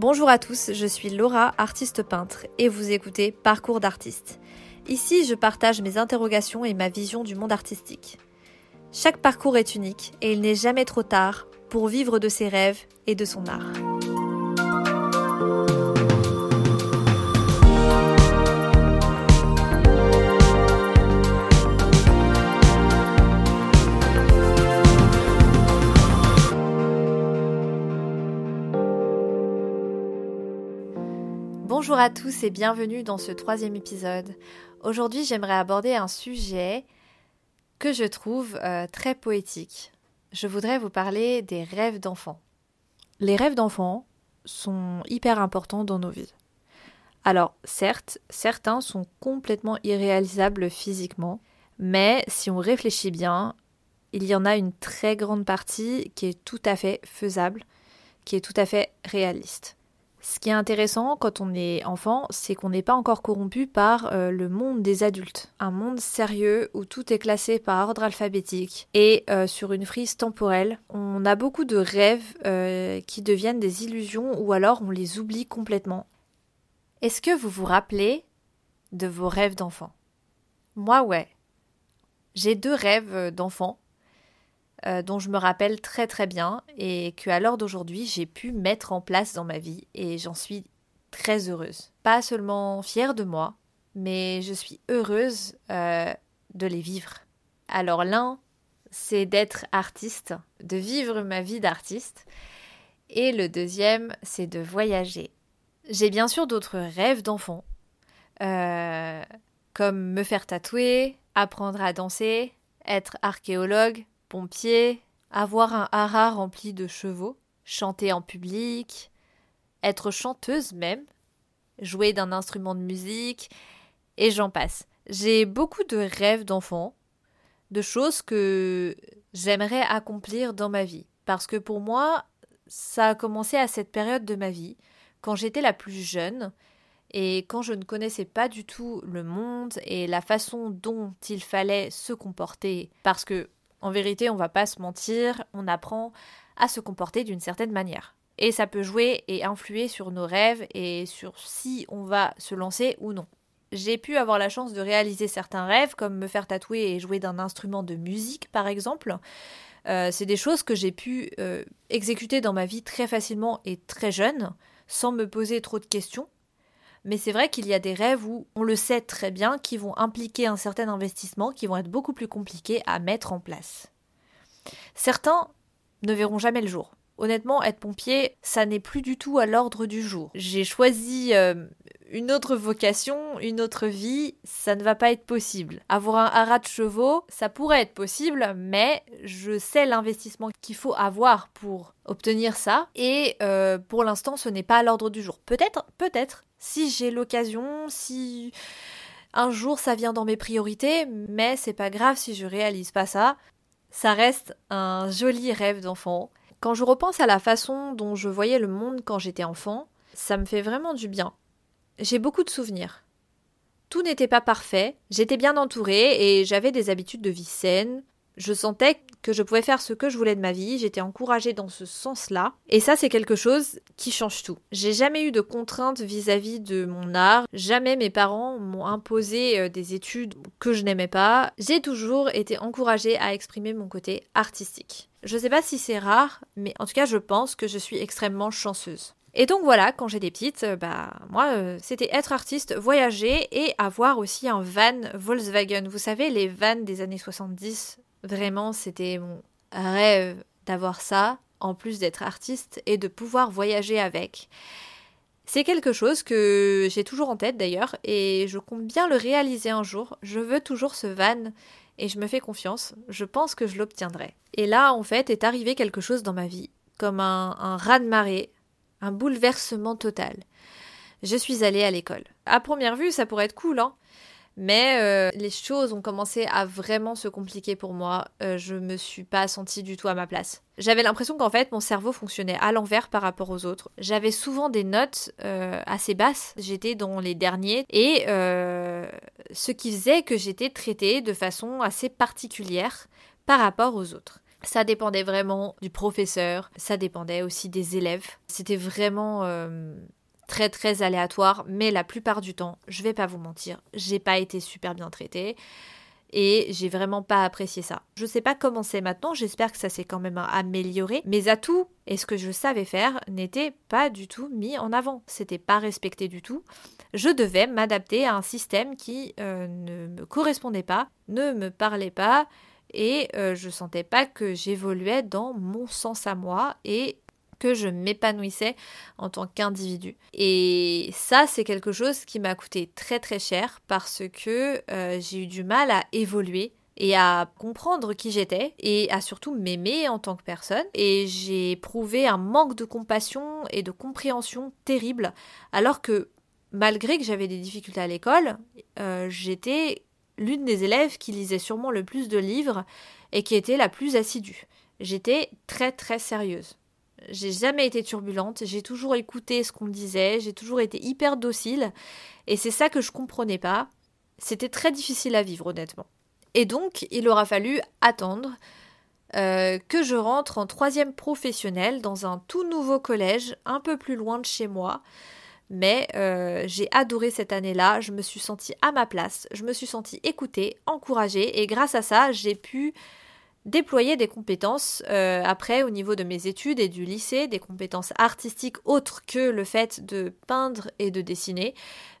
Bonjour à tous, je suis Laura, artiste peintre, et vous écoutez Parcours d'artiste. Ici, je partage mes interrogations et ma vision du monde artistique. Chaque parcours est unique et il n'est jamais trop tard pour vivre de ses rêves et de son art. Bonjour à tous et bienvenue dans ce troisième épisode. Aujourd'hui j'aimerais aborder un sujet que je trouve euh, très poétique. Je voudrais vous parler des rêves d'enfants. Les rêves d'enfants sont hyper importants dans nos vies. Alors certes, certains sont complètement irréalisables physiquement, mais si on réfléchit bien, il y en a une très grande partie qui est tout à fait faisable, qui est tout à fait réaliste. Ce qui est intéressant quand on est enfant, c'est qu'on n'est pas encore corrompu par euh, le monde des adultes. Un monde sérieux où tout est classé par ordre alphabétique et euh, sur une frise temporelle. On a beaucoup de rêves euh, qui deviennent des illusions ou alors on les oublie complètement. Est-ce que vous vous rappelez de vos rêves d'enfant? Moi, ouais. J'ai deux rêves d'enfant euh, dont je me rappelle très très bien et que à l'heure d'aujourd'hui j'ai pu mettre en place dans ma vie et j'en suis très heureuse. Pas seulement fière de moi, mais je suis heureuse euh, de les vivre. Alors l'un, c'est d'être artiste, de vivre ma vie d'artiste, et le deuxième, c'est de voyager. J'ai bien sûr d'autres rêves d'enfant, euh, comme me faire tatouer, apprendre à danser, être archéologue, pompier, avoir un haras rempli de chevaux, chanter en public, être chanteuse même, jouer d'un instrument de musique, et j'en passe. J'ai beaucoup de rêves d'enfant, de choses que j'aimerais accomplir dans ma vie. Parce que pour moi, ça a commencé à cette période de ma vie, quand j'étais la plus jeune, et quand je ne connaissais pas du tout le monde et la façon dont il fallait se comporter. Parce que en vérité, on va pas se mentir, on apprend à se comporter d'une certaine manière. Et ça peut jouer et influer sur nos rêves et sur si on va se lancer ou non. J'ai pu avoir la chance de réaliser certains rêves, comme me faire tatouer et jouer d'un instrument de musique, par exemple. Euh, c'est des choses que j'ai pu euh, exécuter dans ma vie très facilement et très jeune, sans me poser trop de questions. Mais c'est vrai qu'il y a des rêves où on le sait très bien, qui vont impliquer un certain investissement, qui vont être beaucoup plus compliqués à mettre en place. Certains ne verront jamais le jour. Honnêtement, être pompier, ça n'est plus du tout à l'ordre du jour. J'ai choisi euh, une autre vocation, une autre vie, ça ne va pas être possible. Avoir un haras de chevaux, ça pourrait être possible, mais je sais l'investissement qu'il faut avoir pour obtenir ça, et euh, pour l'instant, ce n'est pas à l'ordre du jour. Peut-être, peut-être, si j'ai l'occasion, si un jour ça vient dans mes priorités, mais c'est pas grave si je réalise pas ça. Ça reste un joli rêve d'enfant. Quand je repense à la façon dont je voyais le monde quand j'étais enfant, ça me fait vraiment du bien. J'ai beaucoup de souvenirs. Tout n'était pas parfait, j'étais bien entourée et j'avais des habitudes de vie saines. Je sentais que je pouvais faire ce que je voulais de ma vie, j'étais encouragée dans ce sens-là. Et ça, c'est quelque chose qui change tout. J'ai jamais eu de contraintes vis-à-vis de mon art, jamais mes parents m'ont imposé euh, des études que je n'aimais pas. J'ai toujours été encouragée à exprimer mon côté artistique. Je sais pas si c'est rare, mais en tout cas, je pense que je suis extrêmement chanceuse. Et donc voilà, quand j'étais petite, euh, bah moi euh, c'était être artiste, voyager et avoir aussi un van Volkswagen. Vous savez les vannes des années 70, vraiment c'était mon rêve d'avoir ça en plus d'être artiste et de pouvoir voyager avec. C'est quelque chose que j'ai toujours en tête d'ailleurs et je compte bien le réaliser un jour. Je veux toujours ce van et je me fais confiance. Je pense que je l'obtiendrai. Et là en fait est arrivé quelque chose dans ma vie, comme un, un raz-de-marée un bouleversement total. Je suis allée à l'école. À première vue, ça pourrait être cool, hein. Mais euh, les choses ont commencé à vraiment se compliquer pour moi. Euh, je me suis pas sentie du tout à ma place. J'avais l'impression qu'en fait mon cerveau fonctionnait à l'envers par rapport aux autres. J'avais souvent des notes euh, assez basses. J'étais dans les derniers et ce qui faisait que j'étais traitée de façon assez particulière par rapport aux autres. Ça dépendait vraiment du professeur, ça dépendait aussi des élèves. C'était vraiment euh, très très aléatoire, mais la plupart du temps, je vais pas vous mentir, j'ai pas été super bien traitée et j'ai vraiment pas apprécié ça. Je sais pas comment c'est maintenant, j'espère que ça s'est quand même amélioré. Mes atouts et ce que je savais faire n'étaient pas du tout mis en avant, c'était pas respecté du tout. Je devais m'adapter à un système qui euh, ne me correspondait pas, ne me parlait pas et euh, je sentais pas que j'évoluais dans mon sens à moi et que je m'épanouissais en tant qu'individu. Et ça, c'est quelque chose qui m'a coûté très très cher parce que euh, j'ai eu du mal à évoluer et à comprendre qui j'étais et à surtout m'aimer en tant que personne. Et j'ai éprouvé un manque de compassion et de compréhension terrible alors que malgré que j'avais des difficultés à l'école, euh, j'étais l'une des élèves qui lisait sûrement le plus de livres et qui était la plus assidue. J'étais très très sérieuse. J'ai jamais été turbulente, j'ai toujours écouté ce qu'on me disait, j'ai toujours été hyper docile, et c'est ça que je comprenais pas. C'était très difficile à vivre, honnêtement. Et donc, il aura fallu attendre euh, que je rentre en troisième professionnel dans un tout nouveau collège, un peu plus loin de chez moi. Mais euh, j'ai adoré cette année-là, je me suis sentie à ma place, je me suis sentie écoutée, encouragée, et grâce à ça, j'ai pu déployer des compétences euh, après au niveau de mes études et du lycée, des compétences artistiques autres que le fait de peindre et de dessiner,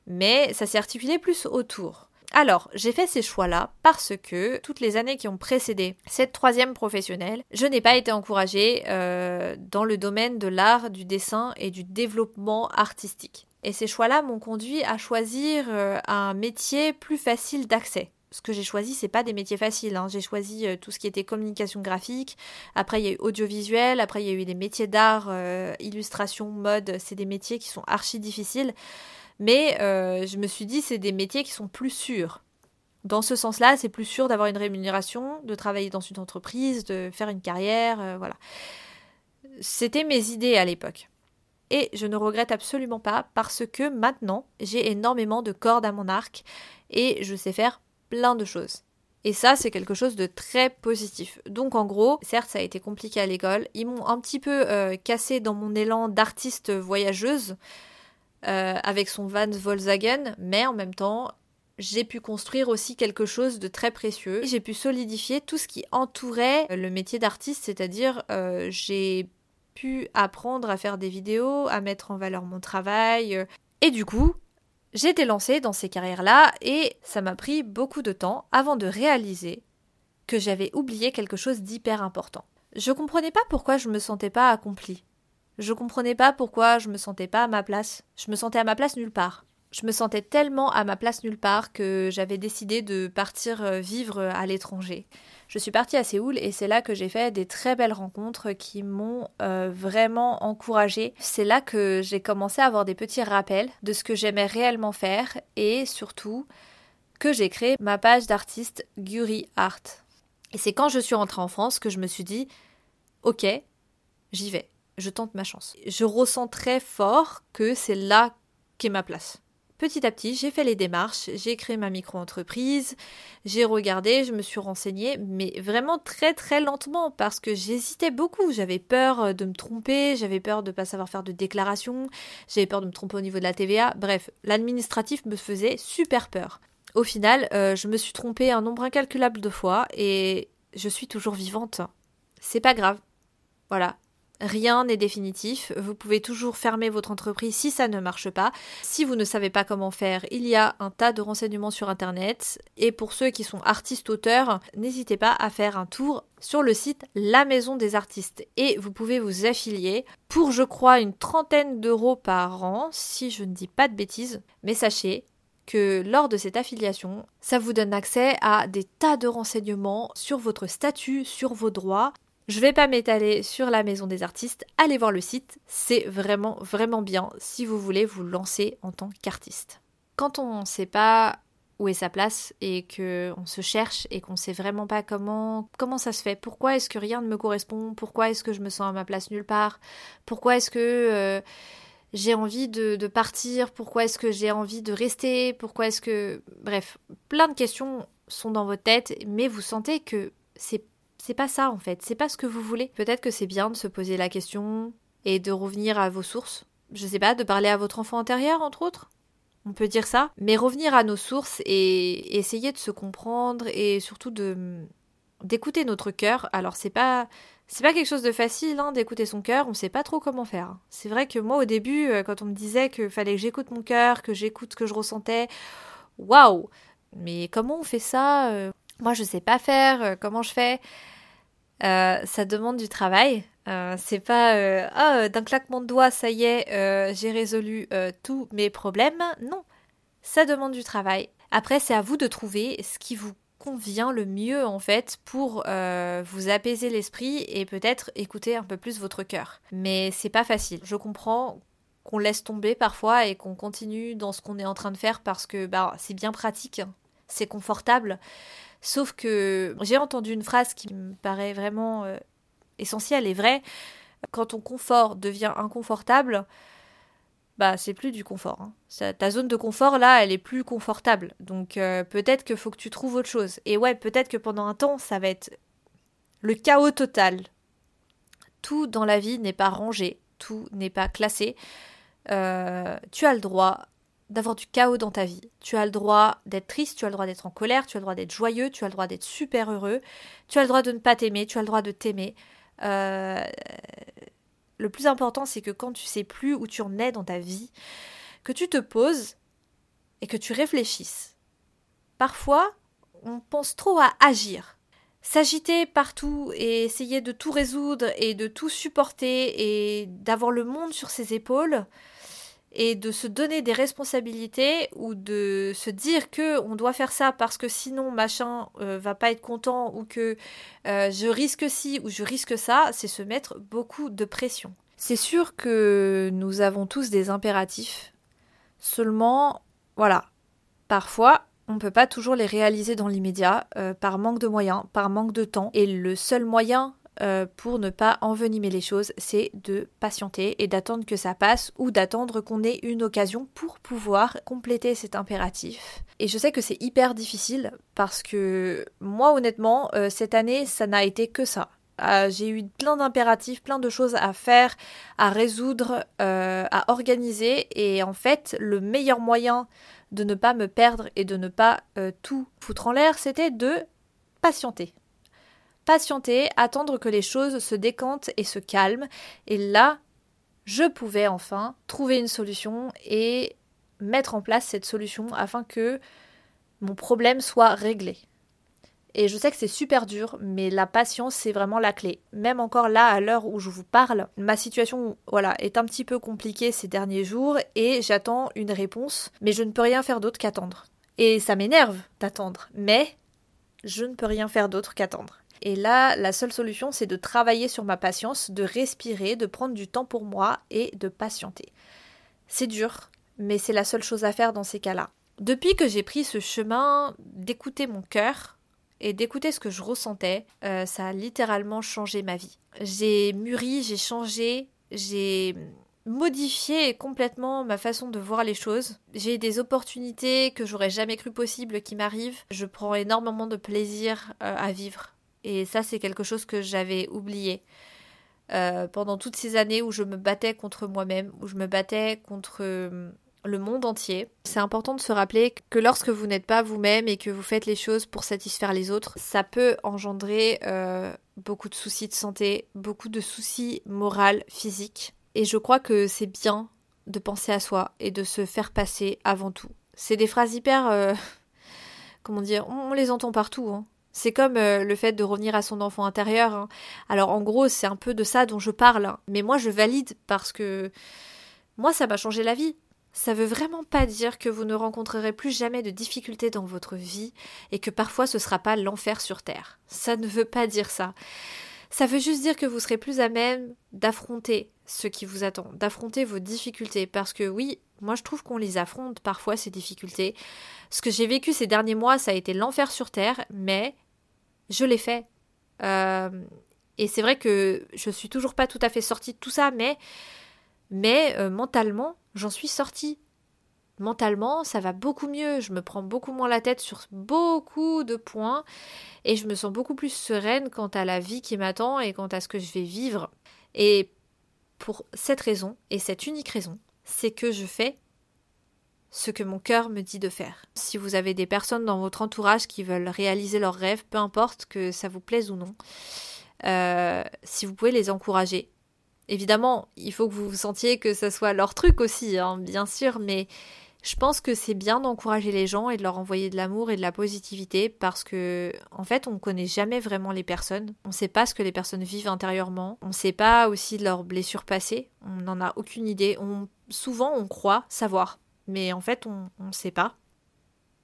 mais ça s'est articulé plus autour. Alors, j'ai fait ces choix-là parce que toutes les années qui ont précédé cette troisième professionnelle, je n'ai pas été encouragée euh, dans le domaine de l'art, du dessin et du développement artistique. Et ces choix-là m'ont conduit à choisir euh, un métier plus facile d'accès ce que j'ai choisi, c'est pas des métiers faciles. Hein. J'ai choisi euh, tout ce qui était communication graphique. Après, il y a eu audiovisuel. Après, il y a eu des métiers d'art, illustration, mode. C'est des métiers qui sont archi difficiles. Mais euh, je me suis dit, c'est des métiers qui sont plus sûrs. Dans ce sens-là, c'est plus sûr d'avoir une rémunération, de travailler dans une entreprise, de faire une carrière. voilà. C'était mes idées à l'époque. Et je ne regrette absolument pas parce que maintenant, j'ai énormément de cordes à mon arc et je sais faire plein de choses. Et ça, c'est quelque chose de très positif. Donc en gros, certes, ça a été compliqué à l'école. Ils m'ont un petit peu euh, cassé dans mon élan d'artiste voyageuse euh, avec son van Volkswagen, mais en même temps, j'ai pu construire aussi quelque chose de très précieux. J'ai pu solidifier tout ce qui entourait le métier d'artiste, c'est-à-dire euh, j'ai pu apprendre à faire des vidéos, à mettre en valeur mon travail. Et du coup, j'ai été lancée dans ces carrières-là et ça m'a pris beaucoup de temps avant de réaliser que j'avais oublié quelque chose d'hyper important. Je comprenais pas pourquoi je me sentais pas accomplie. Je comprenais pas pourquoi je me sentais pas à ma place. Je me sentais à ma place nulle part. Je me sentais tellement à ma place nulle part que j'avais décidé de partir euh, vivre à l'étranger. Je suis partie à Séoul et c'est là que j'ai fait des très belles rencontres qui m'ont euh, vraiment encouragée. C'est là que j'ai commencé à avoir des petits rappels de ce que j'aimais réellement faire et surtout que j'ai créé ma page d'artiste Guri Art. Et c'est quand je suis rentrée en France que je me suis dit ok, j'y vais, je tente ma chance. Je ressens très fort que c'est là qu'est ma place. Petit à petit, j'ai fait les démarches, j'ai créé ma micro-entreprise, j'ai regardé, je me suis renseignée, mais vraiment très très lentement parce que j'hésitais beaucoup. J'avais peur euh, de me tromper, j'avais peur de ne pas savoir faire de déclaration, j'avais peur de me tromper au niveau de la TVA. Bref, l'administratif me faisait super peur. Au final, euh, je me suis trompée un nombre incalculable de fois et je suis toujours vivante. C'est pas grave. Voilà, Rien n'est définitif. Vous pouvez toujours fermer votre entreprise si ça ne marche pas. Si vous ne savez pas comment faire, il y a un tas de renseignements sur Internet. Et pour ceux qui sont artistes-auteurs, n'hésitez pas à faire un tour sur le site La Maison des Artistes. Et vous pouvez vous affilier pour, je crois, une trentaine d'euros par an, si je ne dis pas de bêtises. Mais sachez que lors de cette affiliation, ça vous donne accès à des tas de renseignements sur votre statut, sur vos droits, je vais pas m'étaler sur la maison des artistes, allez voir le site, c'est vraiment vraiment bien. Si vous voulez vous lancer en tant qu'artiste. Quand on ne sait pas où est sa place et que on se cherche et qu'on sait vraiment pas comment comment ça se fait, pourquoi est-ce que rien ne me correspond, pourquoi est-ce que je me sens à ma place nulle part, pourquoi est-ce que euh, j'ai envie de, de partir, pourquoi est-ce que j'ai envie de rester, pourquoi est-ce que bref, plein de questions sont dans votre tête, mais vous sentez que c'est c'est pas ça en fait, c'est pas ce que vous voulez. Peut-être que c'est bien de se poser la question et de revenir à vos sources. Je sais pas, de parler à votre enfant intérieur entre autres. On peut dire ça, mais revenir à nos sources et essayer de se comprendre et surtout de d'écouter notre cœur. Alors c'est pas c'est pas quelque chose de facile hein, d'écouter son cœur, on sait pas trop comment faire. C'est vrai que moi au début, euh, quand on me disait qu'il fallait que j'écoute mon cœur, que j'écoute ce que je ressentais, waouh Mais comment on fait ça euh? Moi je sais pas faire, euh, comment je fais Ça demande du travail. c'est pas ah d'un claquement de doigts ça y est j'ai résolu tous mes problèmes. Non, ça demande du travail. Après c'est à vous de trouver ce qui vous convient le mieux en fait pour euh, vous apaiser l'esprit et peut-être écouter un peu plus votre cœur. Mais c'est pas facile. Je comprends qu'on laisse tomber parfois et qu'on continue dans ce qu'on est en train de faire parce que bah, c'est bien pratique, c'est confortable. Sauf que j'ai entendu une phrase qui me paraît vraiment euh, essentielle et vraie. Quand ton confort devient inconfortable, bah c'est plus du confort. Hein. ta zone de confort là, elle est plus confortable. Donc euh, peut-être qu'il faut que tu trouves autre chose. Et ouais, peut-être que pendant un temps, ça va être le chaos total. Tout dans la vie n'est pas rangé, tout n'est pas classé. Euh, tu as le droit d'avoir du chaos dans ta vie. Tu as le droit d'être triste, tu as le droit d'être en colère, tu as le droit d'être joyeux, tu as le droit d'être super heureux, tu as le droit de ne pas t'aimer, tu as le droit de t'aimer. Euh, le plus important, c'est que quand tu sais plus où tu en es dans ta vie, que tu te poses et que tu réfléchisses. Parfois, on pense trop à agir. S'agiter partout et essayer de tout résoudre et de tout supporter et d'avoir le monde sur ses épaules, et de se donner des responsabilités ou de se dire que on doit faire ça parce que sinon machin euh, va pas être content ou que euh, je risque ci ou je risque ça, c'est se mettre beaucoup de pression. C'est sûr que nous avons tous des impératifs. Seulement, voilà, parfois on ne peut pas toujours les réaliser dans l'immédiat euh, par manque de moyens, par manque de temps. Et le seul moyen euh, pour ne pas envenimer les choses, c'est de patienter et d'attendre que ça passe ou d'attendre qu'on ait une occasion pour pouvoir compléter cet impératif. Et je sais que c'est hyper difficile parce que moi honnêtement, euh, cette année, ça n'a été que ça. Euh, j'ai eu plein d'impératifs, plein de choses à faire, à résoudre, à organiser. Et en fait, le meilleur moyen de ne pas me perdre et de ne pas tout foutre en l'air, c'était de patienter patienter, attendre que les choses se décantent et se calment. Et là, je pouvais enfin trouver une solution et mettre en place cette solution afin que mon problème soit réglé. Et je sais que c'est super dur, mais la patience, c'est vraiment la clé. Même encore là, à l'heure où je vous parle, ma situation voilà, est un petit peu compliquée ces derniers jours et j'attends une réponse, mais je ne peux rien faire d'autre qu'attendre. Et ça m'énerve d'attendre, mais je ne peux rien faire d'autre qu'attendre. Et là, la seule solution, c'est de travailler sur ma patience, de respirer, de prendre du temps pour moi et de patienter. C'est dur, mais c'est la seule chose à faire dans ces cas-là. Depuis que j'ai pris ce chemin d'écouter mon cœur et d'écouter ce que je ressentais, euh, ça a littéralement changé ma vie. J'ai mûri, j'ai changé, j'ai modifié complètement ma façon de voir les choses. J'ai des opportunités que j'aurais jamais cru possible qui m'arrivent. Je prends énormément de plaisir euh, à vivre. Et ça, c'est quelque chose que j'avais oublié. Euh, pendant toutes ces années où je me battais contre moi-même, où je me battais contre euh, le monde entier. C'est important de se rappeler que lorsque vous n'êtes pas vous-même et que vous faites les choses pour satisfaire les autres, ça peut engendrer euh, beaucoup de soucis de santé, beaucoup de soucis moraux, physiques. Et je crois que c'est bien de penser à soi et de se faire passer avant tout. C'est des phrases hyper... comment dire On les entend partout. Hein. C'est comme euh, le fait de revenir à son enfant intérieur. Hein. Alors en gros, c'est un peu de ça dont je parle. Hein. Mais moi, je valide parce que moi, ça m'a changé la vie. Ça veut vraiment pas dire que vous ne rencontrerez plus jamais de difficultés dans votre vie et que parfois ce sera pas l'enfer sur terre. Ça ne veut pas dire ça. Ça veut juste dire que vous serez plus à même d'affronter ce qui vous attend, d'affronter vos difficultés. Parce que oui, moi je trouve qu'on les affronte parfois ces difficultés. Ce que j'ai vécu ces derniers mois, ça a été l'enfer sur terre, mais je l'ai fait. Euh, et c'est vrai que je suis toujours pas tout à fait sortie de tout ça, mais, euh, mentalement, j'en suis sortie. mentalement, ça va beaucoup mieux. Je me prends beaucoup moins la tête sur beaucoup de points et je me sens beaucoup plus sereine quant à la vie qui m'attend et quant à ce que je vais vivre. Et pour cette raison, et cette unique raison, c'est que je fais ce que mon cœur me dit de faire. Si vous avez des personnes dans votre entourage qui veulent réaliser leurs rêves, peu importe que ça vous plaise ou non, euh, si vous pouvez les encourager. Évidemment, il faut que vous sentiez que ce soit leur truc aussi, hein, bien sûr, mais je pense que c'est bien d'encourager les gens et de leur envoyer de l'amour et de la positivité parce que, en fait, on ne connaît jamais vraiment les personnes. On ne sait pas ce que les personnes vivent intérieurement. On ne sait pas aussi leurs blessures passées. On n'en a aucune idée. On, souvent, on croit savoir, mais en fait, on ne sait pas.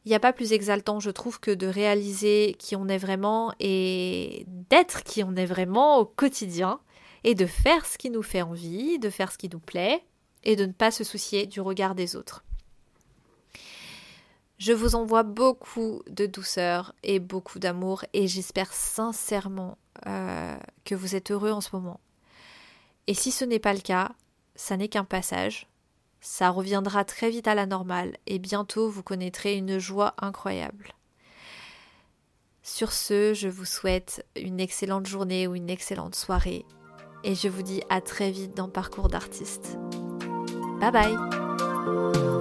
Il n'y a pas plus exaltant, je trouve, que de réaliser qui on est vraiment et d'être qui on est vraiment au quotidien et de faire ce qui nous fait envie, de faire ce qui nous plaît et de ne pas se soucier du regard des autres. Je vous envoie beaucoup de douceur et beaucoup d'amour et j'espère sincèrement euh, que vous êtes heureux en ce moment. Et si ce n'est pas le cas, ça n'est qu'un passage. Ça reviendra très vite à la normale et bientôt vous connaîtrez une joie incroyable. Sur ce, je vous souhaite une excellente journée ou une excellente soirée et je vous dis à très vite dans Parcours d'artiste. Bye bye